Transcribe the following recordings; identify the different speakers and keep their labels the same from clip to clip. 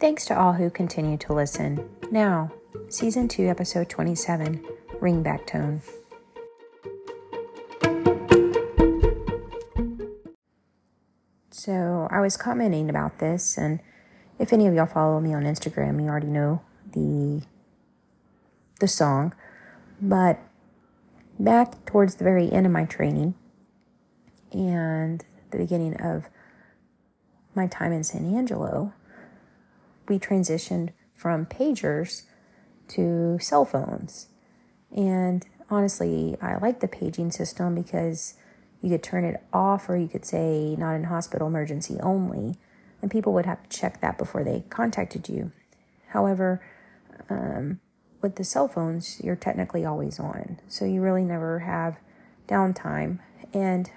Speaker 1: Thanks to all who continue to listen. Now, Season 2, Episode 27 Ringback Tone. So, I was commenting about this, and if any of y'all follow me on Instagram, you already know the the song. But back towards the very end of my training and the beginning of my time in San Angelo, we transitioned from pagers to cell phones. And honestly, I like the paging system because you could turn it off or you could say not in hospital emergency only. And people would have to check that before they contacted you. However, um, with the cell phones, you're technically always on. So you really never have downtime. And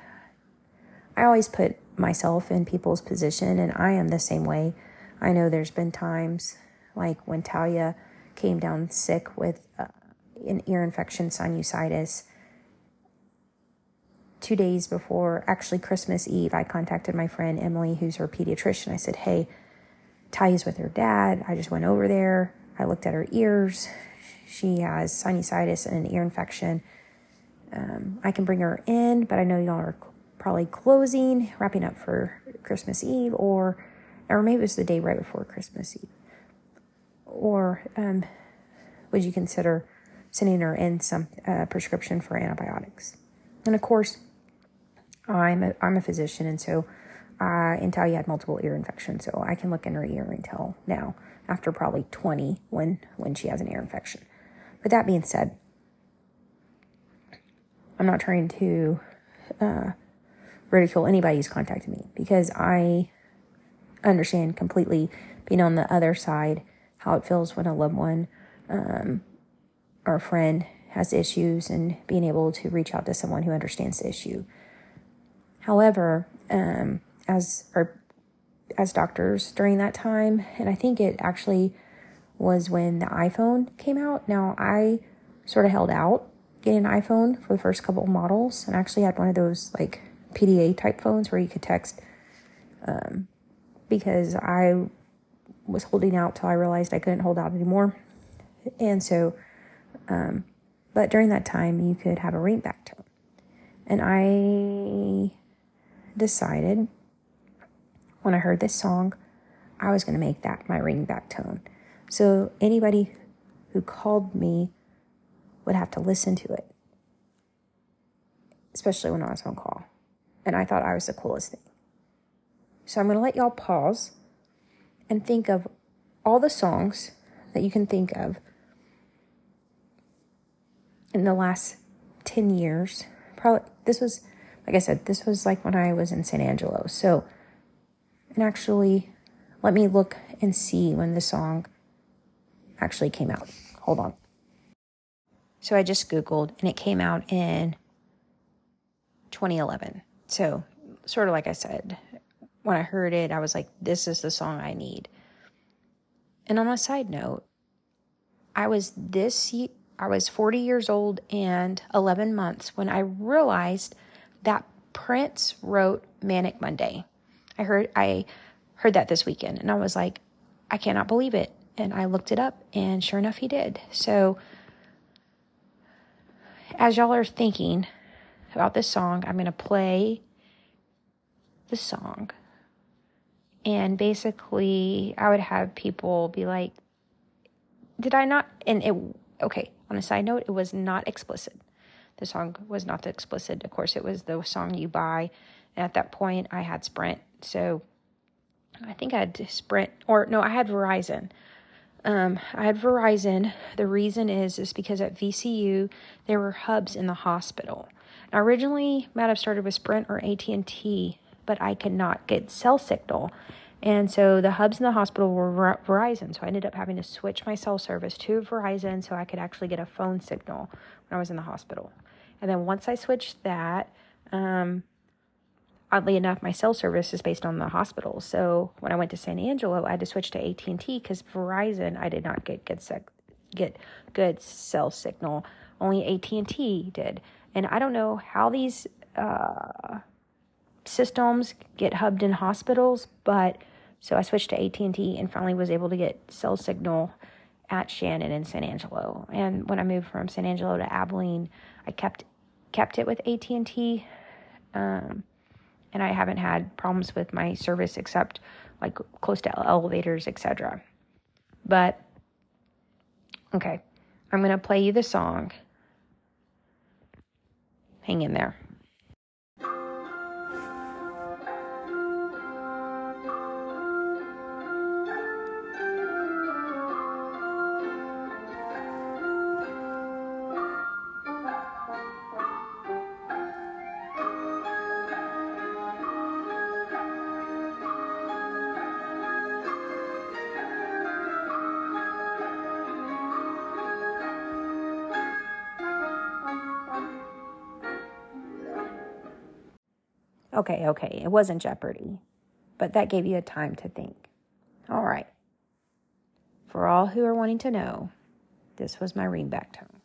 Speaker 1: I always put myself in people's position, and I am the same way. I know there's been times like when Talia came down sick with uh, an ear infection, sinusitis. Two days before, actually Christmas Eve, I contacted my friend Emily, who's her pediatrician. I said, Hey, Talia's with her dad. I just went over there. I looked at her ears. She has sinusitis and an ear infection. Um, I can bring her in, but I know y'all are probably closing, wrapping up for Christmas Eve, or or maybe it was the day right before Christmas Eve. Or um, would you consider sending her in some uh, prescription for antibiotics? And of course, I'm a, I'm a physician, and so uh, you had multiple ear infections, so I can look in her ear until now, after probably 20 when when she has an ear infection. But that being said, I'm not trying to uh, ridicule anybody who's contacted me because I understand completely being on the other side how it feels when a loved one um, or a friend has issues and being able to reach out to someone who understands the issue. However, um, as or as doctors during that time, and I think it actually was when the iPhone came out. Now I sort of held out getting an iPhone for the first couple models, and actually had one of those like PDA type phones where you could text. Um, because I was holding out till I realized I couldn't hold out anymore, and so, um, but during that time you could have a ringback tone, and I decided when I heard this song, I was going to make that my ringback tone. So anybody who called me would have to listen to it, especially when I was on call. And I thought I was the coolest thing. So I'm going to let y'all pause and think of all the songs that you can think of in the last 10 years. Probably, this was, like I said, this was like when I was in San Angelo. So, and actually, let me look and see when the song actually came out. Hold on. So I just Googled and it came out in 2011. So, sort of like I said, when I heard it, I was like, this is the song I need. And on a side note, I was this, I was 40 years old and 11 months when I realized that Prince wrote Manic Monday. I heard, I heard that this weekend and I was like, I cannot believe it. And I looked it up and sure enough, he did. So, as y'all are thinking about this song, I'm going to play the song. And basically, I would have people be like, Did I not? And it, okay, on a side note, it was not explicit. The song was not the explicit. Of course, it was the song you buy. And at that point, I had Sprint. So I think I had Sprint, or no, I had Verizon. Um, I had Verizon. The reason is is because at VCU there were hubs in the hospital. Now, originally, might have started with Sprint or AT and T, but I could not get cell signal, and so the hubs in the hospital were Verizon. So I ended up having to switch my cell service to Verizon so I could actually get a phone signal when I was in the hospital. And then once I switched that, um, oddly enough, my cell service is based on the hospital. So when I went to San Angelo, I had to switch to AT and T because Verizon I did not get good sec- get good cell signal. Only AT and T did, and I don't know how these uh, systems get hubbed in hospitals, but So I switched to AT&T and finally was able to get cell signal at Shannon and San Angelo. And when I moved from San Angelo to Abilene, I kept kept it with AT&T. Um, and I haven't had problems with my service except like close to elevators, etc. But okay, I'm going to play you the song. Hang in there. Okay, okay, it wasn't Jeopardy, but that gave you a time to think. All right. For all who are wanting to know, this was my ringback tone.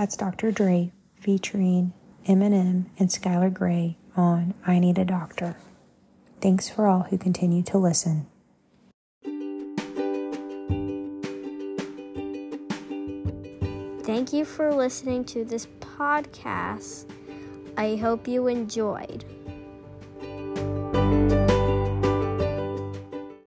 Speaker 1: That's Dr. Dre featuring Eminem and Skylar Grey on I Need a Doctor. Thanks for all who continue to listen.
Speaker 2: Thank you for listening to this podcast. I hope you enjoyed.